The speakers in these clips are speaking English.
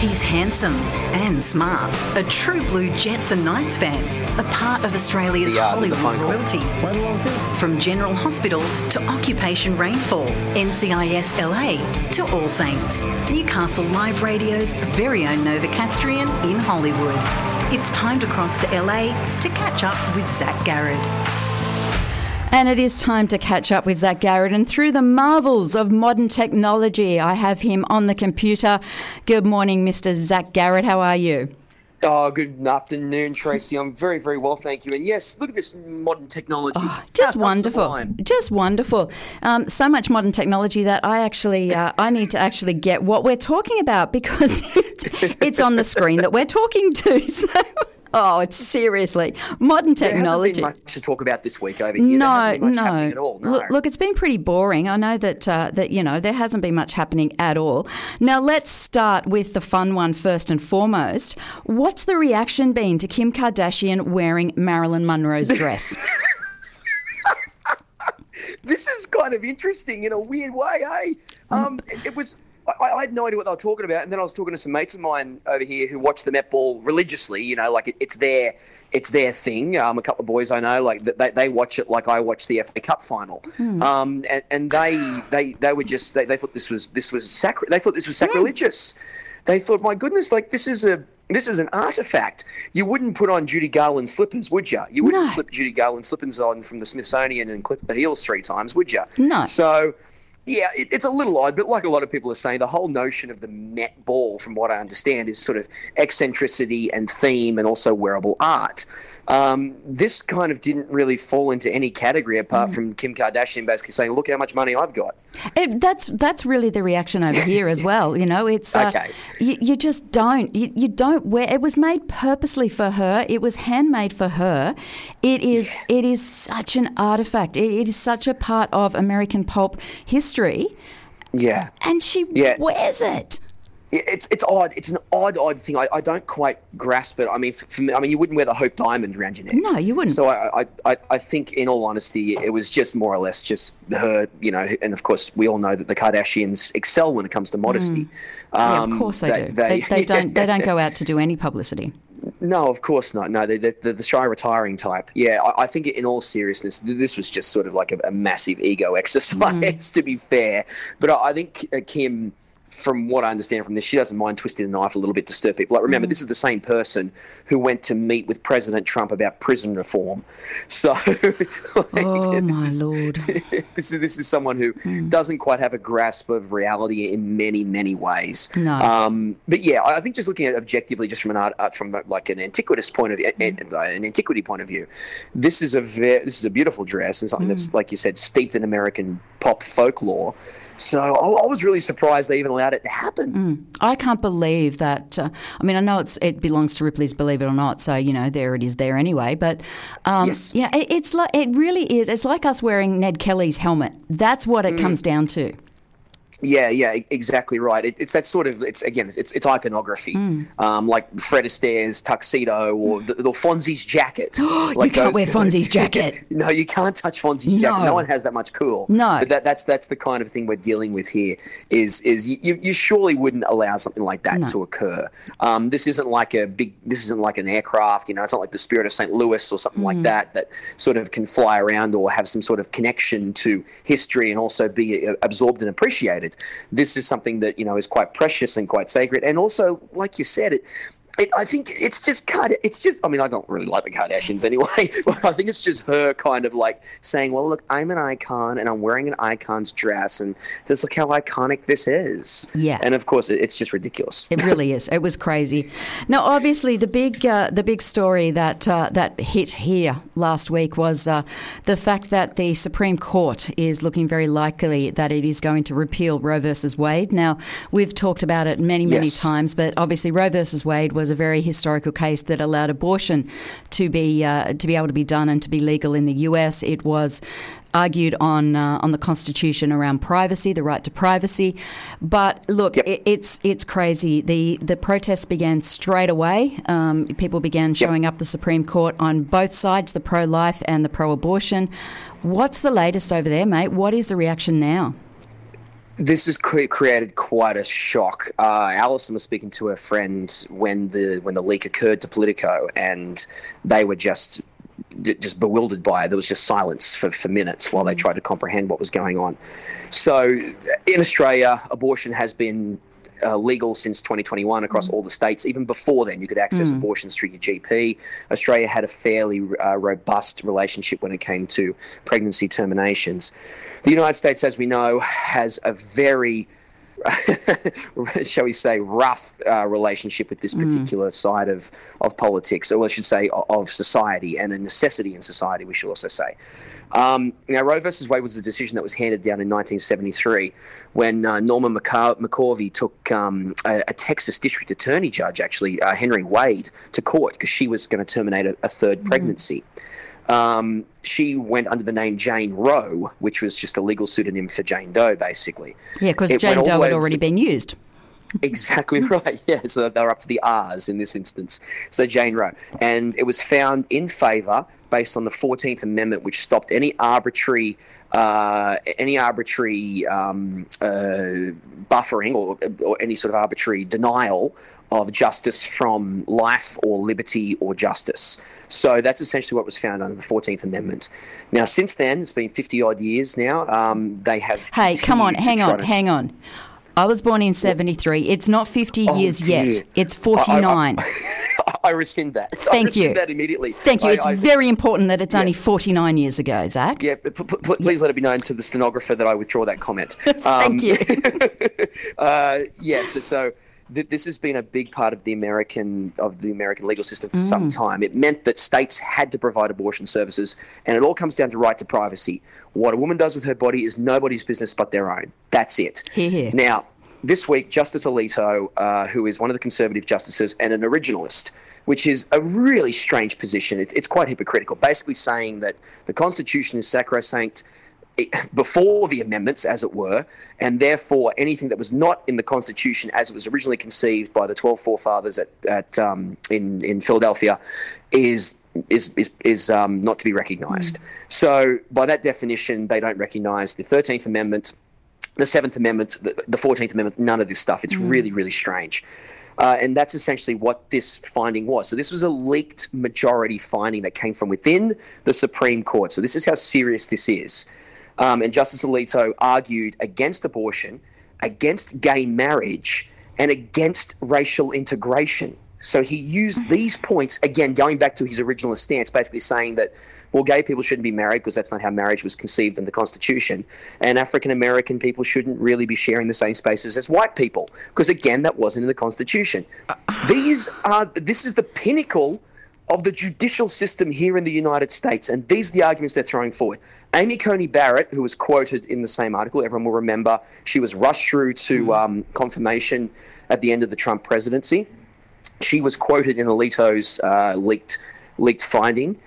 He's handsome and smart, a true blue Jets and Knights fan, a part of Australia's The, uh, Hollywood phone call. royalty. From General Hospital to Occupation Rainfall, NCIS LA to All Saints, Newcastle Live Radio's very own Novocastrian in Hollywood. It's time to cross to LA to catch up with Zac Garred. And it is time to catch up with Zac Garred. And through the marvels of modern technology, I have him on the computer. Good morning, Mr. Zac Garred. How are you? Oh, good afternoon, Tracy. I'm very, very well, thank you. And yes, look at this modern technology. Oh, Just wonderful, just wonderful. Um, so much modern technology that I actually uh, I need to actually get what we're talking about because it's, it's on the screen that we're talking to. So, oh, it's seriously modern technology. There hasn't been much to talk about this week over here. No, hasn't been much no. at all. No. Look, look, it's been pretty boring. I know that uh, that you know there hasn't been much happening at all. Now let's start with the fun one first and foremost. What's the reaction been to Kim Kardashian wearing Marilyn Monroe's dress? this is kind of interesting in a weird way, eh? Um, it, it was. I, I had no idea what they were talking about, and then I was talking to some mates of mine over here who watch the Met Ball religiously. You know, like it, it's their it's their thing. Um, a couple of boys I know, like they, they watch it like I watch the FA Cup final. Um, and, and they they they were just they, they thought this was this was sacri- They thought this was sacrilegious. They thought, my goodness, like this is a this is an artifact. You wouldn't put on Judy Garland slippers, would you? You wouldn't No. slip Judy Garland slippers on from the Smithsonian and clip the heels three times, would you? No. So, yeah, it, it's a little odd, but like a lot of people are saying, the whole notion of the Met Ball, from what I understand, is sort of eccentricity and theme and also wearable art. Um, this kind of didn't really fall into any category Mm. apart from Kim Kardashian basically saying, "Look how much money I've got." It, that's that's really the reaction over here as well. You know, it's uh, Okay. you, you just don't you, you don't wear. It was made purposely for her. It was handmade for her. It is it is such an artifact. It, it is such a part of American pulp history, Yeah. and she Yeah. wears it. It's it's odd. It's an odd, odd thing. I, I don't quite grasp it. I mean, for, me, I mean, you wouldn't wear the Hope Diamond around your neck. No, you wouldn't. So I, I, I, think, in all honesty, it was just more or less just her, you know. And of course, we all know that the Kardashians excel when it comes to modesty. Mm. yeah, Um, of course they, do. They, they don't they don't go out to do any publicity. No, of course not. No, they, they, they're the shy retiring type. Yeah, I, I think in all seriousness, this was just sort of like a, a massive ego exercise, to be fair. But I, I think uh, Kim, from what I understand from this, she doesn't mind twisting the knife a little bit to stir people. Like, remember, this is the same person who went to meet with President Trump about prison reform. So, like, Oh this my is- lord! this is this is someone who doesn't quite have a grasp of reality in many many ways. No. Um, but yeah, I think just looking at it objectively, just from an art, uh, from like an antiquitous point of view, Mm. uh, an antiquity point of view, this is a ve- this is a beautiful dress and something Mm. that's like you said steeped in American pop folklore. So I, I was really surprised they even allowed it to happen. I can't believe that. Uh, I mean, I know it's it belongs to Ripley's Believe It or Not, so you know there it is there anyway. But um, Yes. yeah, it, it's like it really is. It's like us wearing Ned Kelly's helmet. That's what Mm. it comes down to. Yeah, yeah, exactly right. It, it's that sort of it's again it's it's, iconography, Hmm. um, like Fred Astaire's tuxedo or the, the Fonzie's jacket. you can't wear Fonzie's jacket. No, you can't touch Fonzie's jacket. No. No one has that much cool. No. but that, that's that's the kind of thing we're dealing with here. Is is you, you- surely wouldn't allow something like that No. to occur? Um, this isn't like a big. This isn't like an aircraft. You know, it's not like the Spirit of St. Louis or something Hmm. like that that sort of can fly around or have some sort of connection to history and also be uh, absorbed and appreciated. This is something that you know is quite precious and quite sacred, and also, like you said, it. It, I think it's just kind of, it's just, I mean, I don't really like the Kardashians anyway, but I think it's just her kind of like saying, well, look, I'm an icon and I'm wearing an icon's dress and just look how iconic this is. Yeah. And of course, it, it's just ridiculous. It really is. It was crazy. Now, obviously, the big uh, the big story that uh, that hit here last week was uh, the fact that the Supreme Court is looking very likely that it is going to repeal Roe versus Wade. Now, we've talked about it many many Yes. times, but obviously, Roe versus Wade was a very historical case that allowed abortion to be uh, to be able to be done and to be legal in the U.S. It was argued on uh, on the Constitution around privacy, the right to privacy. But look, Yep. it, it's it's crazy. the The protests began straight away. Um, people began showing up the Supreme Court on both sides, the pro life and the pro abortion. What's the latest over there, mate? What is the reaction now? This has created quite a shock. Uh, Alison was speaking to her friend when the when the leak occurred to Politico, and they were just just bewildered by it. There was just silence for, for minutes while they tried to comprehend what was going on. So, in Australia, abortion has been uh, legal since 2021 across all the states. Even before then, you could access abortions through your GP. Australia had a fairly uh, robust relationship when it came to pregnancy terminations. The United States, as we know, has a very shall we say, rough uh, relationship with this particular side of, of politics, or I should say, o- of society, and a necessity in society, we should also say. Um, now, Roe versus Wade was a decision that was handed down in 1973 when uh, Norman McCorvey took um, a, a Texas district attorney judge, actually, uh, Henry Wade, to court because she was going to terminate a, a third pregnancy. Um, she went under the name Jane Roe, which was just a legal pseudonym for Jane Doe, basically. Yeah, because Jane Doe had already been used. Exactly right. Yeah, so they're up to the R's in this instance. So Jane Roe, and it was found in favour based on the Fourteenth Amendment, which stopped any arbitrary. Uh, any arbitrary um, uh, buffering or, or any sort of arbitrary denial of justice from life or liberty or justice. So that's essentially what was found under the 14th Amendment. Now, since then, it's been 50 odd years now. Um, they have. Hey, come on, hang on, to- hang on. I was born in 73. It's not 50 Oh, years yet. dear. It's I- I- 49. I rescind that. I Thank rescind you. that immediately. Thank you. I- It's I- very important that it's only 49 years ago, Zac. yeah, p- p- please let it be known to the stenographer that I withdraw that comment. Thank you. uh, yes, so th- this has been a big part of the American of the American legal system for some time. It meant that states had to provide abortion services, and it all comes down to right to privacy. What a woman does with her body is nobody's business but their own. That's it. Now, this week, Justice Alito, uh, who is one of the conservative justices and an originalist, which is a really strange position. It, it's quite hypocritical, basically saying that the Constitution is sacrosanct before the amendments, as it were, and therefore anything that was not in the Constitution as it was originally conceived by the Twelve Forefathers at, at um, in in Philadelphia is is is, is um, not to be recognised. So by that definition, they don't recognise the Thirteenth Amendment the Seventh Amendment, the- the Fourteenth Amendment, none of this stuff. It's really, really strange. Uh, and that's essentially what this finding was. So this was a leaked majority finding that came from within the Supreme Court. So this is how serious this is. Um, and Justice Alito argued against abortion, against gay marriage, and against racial integration. So he used these points again, going back to his original stance, basically saying that well, gay people shouldn't be married because that's not how marriage was conceived in the Constitution, and African American people shouldn't really be sharing the same spaces as white people because again, that wasn't in the Constitution. These are this is the pinnacle of the judicial system here in the United States, and these are the arguments they're throwing forward. Amy Coney Barrett, who was quoted in the same article, everyone will remember, she was rushed through to um, confirmation at the end of the Trump presidency. She was quoted in Alito's uh, leaked leaked finding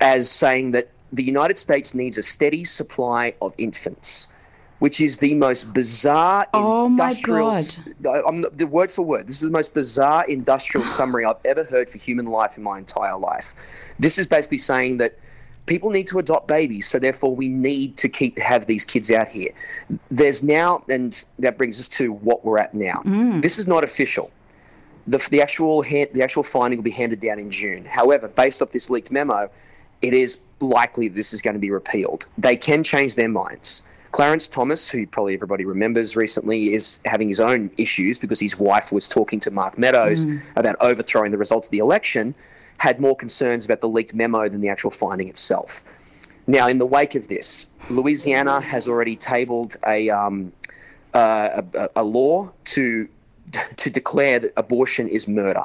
as saying that the United States needs a steady supply of infants, which is the most bizarre Oh my. God. I'm the word for word. This is the most bizarre industrial summary I've ever heard for human life in my entire life. This is basically saying that people need to adopt babies, so therefore we need to keep have these kids out here. There's now, and that brings us to what we're at now. Mm. This is not official the, the actual hand, the actual finding will be handed down in June. However, based off this leaked memo, it is likely this is going to be repealed. They can change their minds. Clarence Thomas, who probably everybody remembers recently, is having his own issues because his wife was talking to Mark Meadows mm. about overthrowing the results of the election, had more concerns about the leaked memo than the actual finding itself. Now, in the wake of this, Louisiana has already tabled a, um, uh, a, a law to to declare that abortion is murder.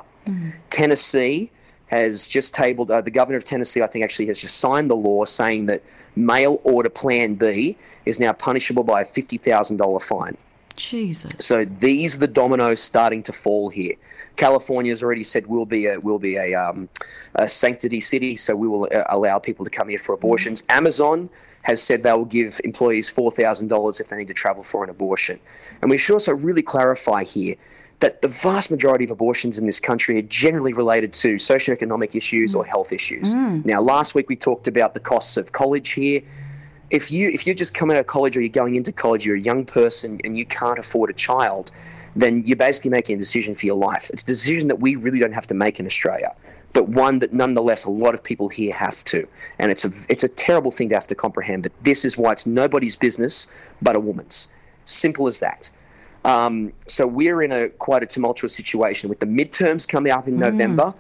Tennessee has just tabled. Uh, the governor of Tennessee, I think, actually has just signed the law saying that mail order Plan B is now punishable by a fifty thousand dollar fine. Jesus. So these are the dominoes starting to fall here. California has already said we'll be a will be a, um, a sanctity city, so we will uh, allow people to come here for abortions. Amazon has said they will give employees four thousand dollars if they need to travel for an abortion. And we should also really clarify here that the vast majority of abortions in this country are generally related to socioeconomic issues or health issues. Now, last week we talked about the costs of college here if you if you're just coming out of college or you're going into college, you're a young person and you can't afford a child, then you're basically making a decision for your life. It's a decision that we really don't have to make in Australia, but one that nonetheless a lot of people here have to. And it's a it's a terrible thing to have to comprehend. But this is why it's nobody's business but a woman's. Simple as that. Um, so we're in a quite a tumultuous situation with the midterms coming up in November.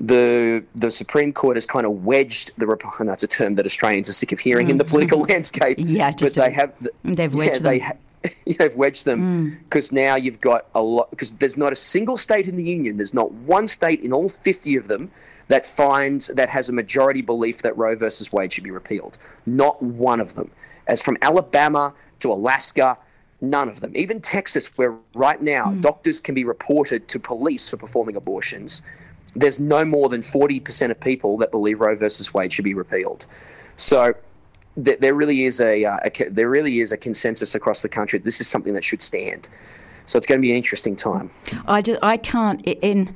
The the Supreme Court has kind of wedged the Rep- and that's a term that Australians are sick of hearing in the political landscape. Yeah, but just they have. they've yeah, wedged they them. ha- they've wedged them mm. because now you've got a lot because there's not a single state in the union. There's not one state in all 50 of them that finds that has a majority belief that Roe versus Wade should be repealed. Not one of them. As from Alabama to Alaska, none of them. Even Texas, where right now mm. doctors can be reported to police for performing abortions, there's no more than 40% of people that believe Roe versus Wade should be repealed. So th- there really is a, uh, a there really is a consensus across the country. This is something that should stand. So it's going to be an interesting time. I just I can't in.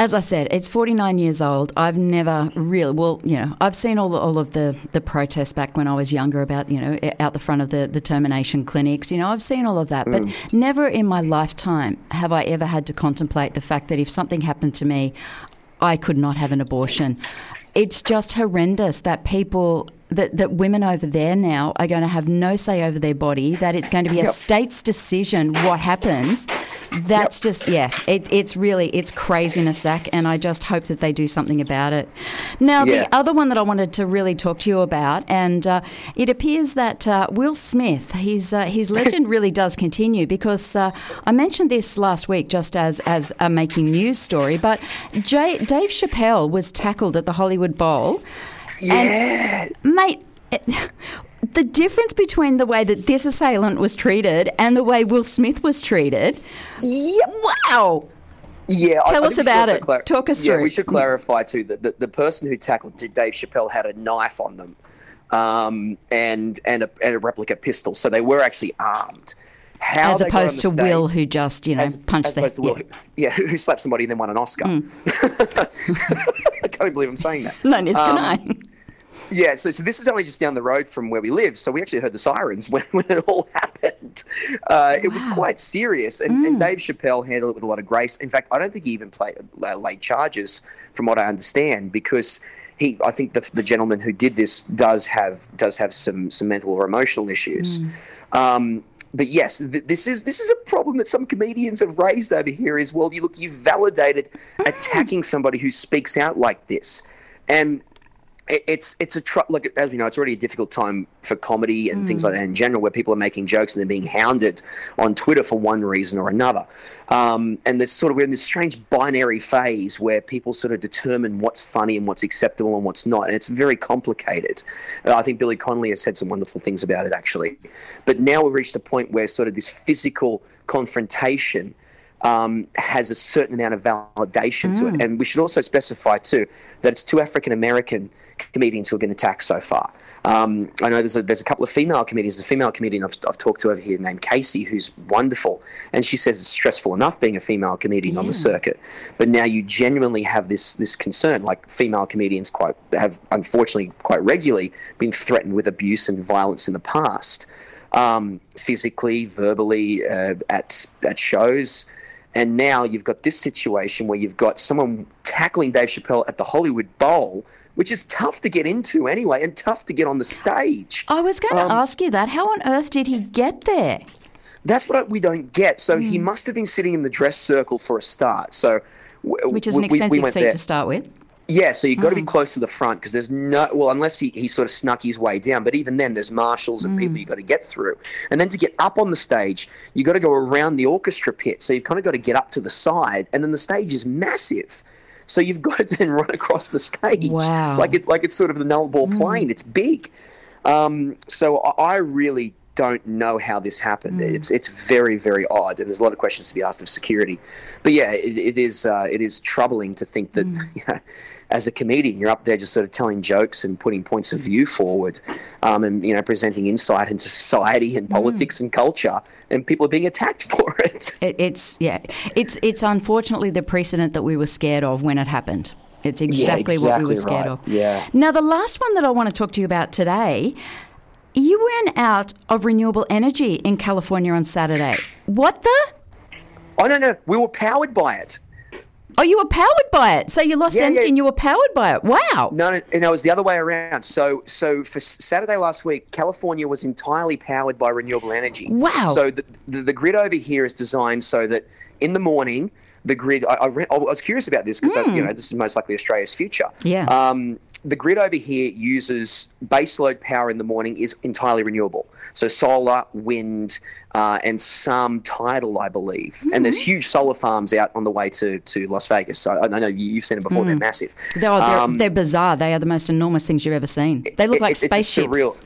As I said, it's 49 years old. I've never really, well, you know, I've seen all, the, all of the, the protests back when I was younger about, you know, out the front of the, the termination clinics. You know, I've seen all of that. But never in my lifetime have I ever had to contemplate the fact that if something happened to me, I could not have an abortion. It's just horrendous that people, that, that women over there now are going to have no say over their body, that it's going to be a Yep. state's decision what happens. That's just, yeah, it, it's really, it's craziness, Zac, and I just hope that they do something about it. Now, Yeah. the other one that I wanted to really talk to you about, and uh, it appears that uh, Will Smith, his, uh, his legend really does continue because uh, I mentioned this last week just as, as a making news story, but Jay, Dave Chappelle was tackled at the Hollywood Bowl. Yeah. Mate, it- the difference between the way that this assailant was treated and the way Will Smith was treated. Yep. Wow. Yeah, Tell I us should about it. Talk us yeah, through. we should clarify too that the, the person who tackled Dave Chappelle had a knife on them, um, and and a, and a replica pistol, so they were actually armed. How as they got on opposed to stage- Will, who just, you know, as, punched as the Will, yeah. who, yeah, who, slapped somebody and then won an Oscar. Hmm. I can't believe I'm saying that. No, neither Um, can I. Yeah, so, so this is only just down the road from where we live. So we actually heard the sirens when, when it all happened. Uh, It was quite serious. And, Mm. and Dave Chappelle handled it with a lot of grace. In fact, I don't think he even played, uh, laid charges, from what I understand, because he, I think the, the gentleman who did this does have does have some, some mental or emotional issues. Um, but yes, th- this is this is a problem that some comedians have raised over here. Is well, you look, you've validated attacking somebody who speaks out like this, and it's it's a tr- like as we know, it's already a difficult time for comedy and things like that in general, where people are making jokes and they're being hounded on Twitter for one reason or another. Um, and there's sort of we're in this strange binary phase where people sort of determine what's funny and what's acceptable and what's not, and it's very complicated. Uh, I think Billy Connolly has said some wonderful things about it actually, but now we've reached a point where sort of this physical confrontation um, has a certain amount of validation to it. And we should also specify, too, that it's two African American comedians who have been attacked so far. Um, I know there's a, there's a couple of female comedians. There's a female comedian I've, I've talked to over here named Casey, who's wonderful. And she says it's stressful enough being a female comedian on the circuit. But now you genuinely have this, this concern. Like female comedians quite have, unfortunately, quite regularly been threatened with abuse and violence in the past um, physically, verbally, uh, at at shows. And now you've got this situation where you've got someone tackling Dave Chappelle at the Hollywood Bowl, which is tough to get into anyway, and tough to get on the stage. I was going to Um, ask you that. How on earth did he get there? That's what we don't get. So Hmm. he must have been sitting in the dress circle for a start. So, w- Which is an we- we- we expensive went seat there. to start with. Yeah, so you've got to Mm. be close to the front because there's no well, unless he, he sort of snuck his way down. But even then, there's marshals and Mm. people you've got to get through. And then to get up on the stage, you've got to go around the orchestra pit. So you've kind of got to get up to the side, and then the stage is massive. So you've got to then run across the stage. Wow. Like it, like it's sort of the Nullarbor Plain. It's big. Um, so I I really don't know how this happened. It's it's very very odd, and there's a lot of questions to be asked of security. But yeah, it, it is uh, it is troubling to think that you know, as a comedian, you're up there just sort of telling jokes and putting points of view forward, um, and you know presenting insight into society and politics and culture, and people are being attacked for it. It, it's yeah, it's it's unfortunately the precedent that we were scared of when it happened. It's exactly, what we were scared right. of. Yeah. Now the last one that I want to talk to you about today. You ran out of renewable energy in California on Saturday. What the? I don't know. We were powered by it. Oh, you were powered by it. So you lost Yeah, energy yeah. and you were powered by it. Wow. No, no, no, it was the other way around. So, so for Saturday last week, California was entirely powered by renewable energy. Wow. So the, the, the grid over here is designed so that in the morning, the grid. I, I, re- I was curious about this because you know this is most likely Australia's future. Hmm. Yeah. Um, the grid over here uses baseload power in the morning is entirely renewable. So solar, wind, uh, and some tidal, I believe. And Hmm. there's huge solar farms out on the way to, to Las Vegas. So I, I know you- you've seen them before; they're massive. They're, they're, Um, they're bizarre. They are the most enormous things you've ever seen. They look it- like it's a spaceships. surreal-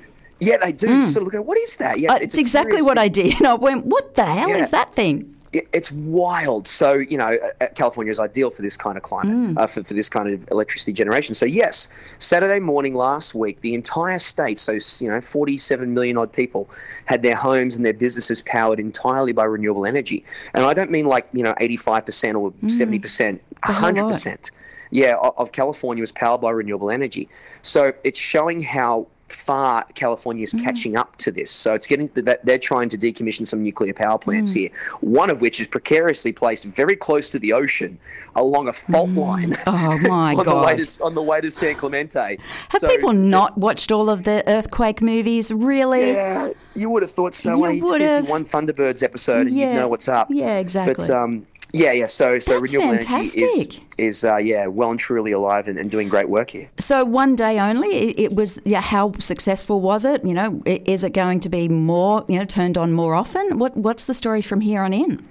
Yeah, they do. You Sort of look at what is that? Yeah, Uh, it's, exactly what I did. And I went, what the hell Yeah. is that thing? It- it's wild. So you know, California is ideal for this kind of climate, Mm. uh, for, for this kind of electricity generation. So yes, Saturday morning last week, the entire state, so you know, 47 million odd people, had their homes and their businesses powered entirely by renewable energy. And I don't mean like you know, 85 percent or 70 percent, Mm. 100 percent. Yeah, of California was powered by renewable energy. So it's showing how far California is mm. catching up to this. So it's getting that they're trying to decommission some nuclear power plants mm. here. One of which is precariously placed very close to the ocean along a fault mm. line. Oh, my on the God. to on the way to San Clemente. Have So- people not watched all of the earthquake movies? Really? Yeah, you would have thought so. You? You just need to would've. one Thunderbirds episode and Yeah. you'd know what's up. Yeah, exactly. But um, yeah, yeah. So so That's renewable fantastic. energy is is uh, yeah well and truly alive and, and doing great work here. So one day only, it, it was. Yeah, how successful was it? You know, is it going to be more? You know, turned on more often? What What's the story from here on in?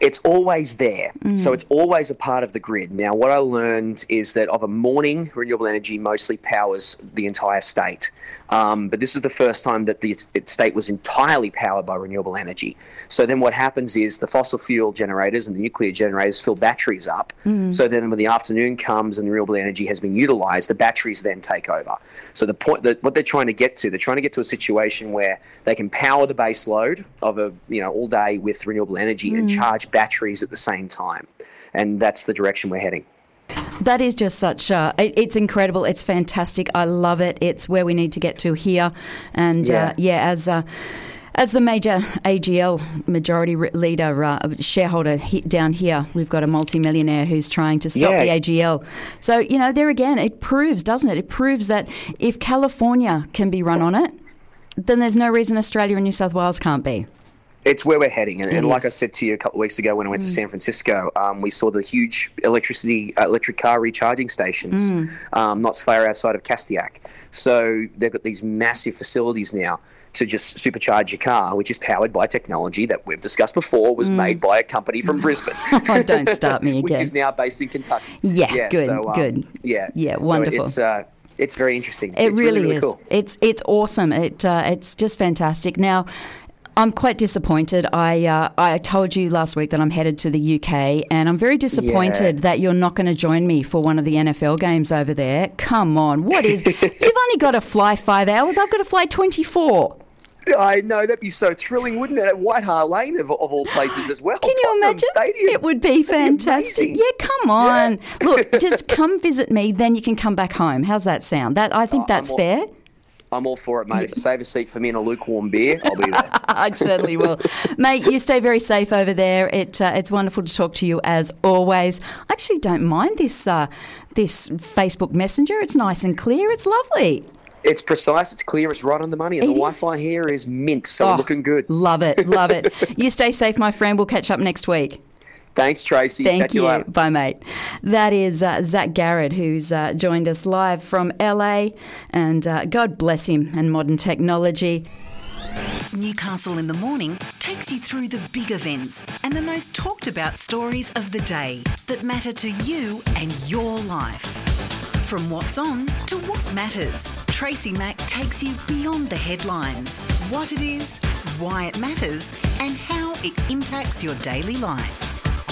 It's always there. Mm. So it's always a part of the grid. Now, what I learned is that of a morning, renewable energy mostly powers the entire state. Um, but this is the first time that the state was entirely powered by renewable energy. So then what happens is the fossil fuel generators and the nuclear generators fill batteries up. So then when the afternoon comes and the renewable energy has been utilized, the batteries then take over. So the point that what they're trying to get to, they're trying to get to a situation where they can power the base load of a you know all day with renewable energy and charge batteries at the same time. And that's the direction we're heading. That is just such. Uh, it, it's incredible. It's fantastic. I love it. It's where we need to get to here. And Yeah. uh, yeah, as. Uh, as the major AGL majority leader, uh, shareholder he, down here, we've got a multimillionaire who's trying to stop Yeah. the AGL. So, you know, there again, it proves, doesn't it? It proves that if California can be run on it, then there's no reason Australia and New South Wales can't be. It's where we're heading, and, and like I said to you a couple of weeks ago when I went to San Francisco, um, we saw the huge electricity, uh, electric car recharging stations um, not far outside of Castaic. So they've got these massive facilities now to just supercharge your car, which is powered by technology that we've discussed before was made by a company from Brisbane. Oh, don't start me again. which is now based in Kentucky. Yeah, good, so, um, good. Yeah, Yeah, So wonderful. it's uh, it's very interesting. It it's really, really, is. cool. It's it's awesome. It uh, it's just fantastic. Now. I'm quite disappointed. I uh, I told you last week that I'm headed to the UK, and I'm very disappointed Yeah. that you're not going to join me for one of the NFL games over there. Come on, what is? you've only got to fly five hours. I've got to fly 24. I know that'd be so thrilling, wouldn't it? At White Hart Lane, of, of all places, as well. Can you imagine? Stadium. It would be That'd be fantastic. yeah, come on. Look, just come visit me, then you can come back home. How's that sound? That I think Oh, that's fair. I'm all for it, mate. If you save a seat for me and a lukewarm beer, I'll be there. I certainly will, mate. You stay very safe over there. It uh, it's wonderful to talk to you as always. I actually don't mind this uh, this Facebook Messenger. It's nice and clear. It's lovely. it's precise, it's clear, it's right on the money, and It the. Wi-Fi here is mint, so Oh, looking good. Love it, love it. you stay safe, my friend. We'll catch up next week. Thanks, Tracy. Thank Catch you. later. Bye, mate. That is uh, Zac Garred, who's uh, joined us live from LA, and uh, God bless him and modern technology. Newcastle in the Morning takes you through the big events and the most talked about stories of the day that matter to you and your life. From what's on to what matters, Tracy Mack takes you beyond the headlines, what it is, why it matters, and how it impacts your daily life.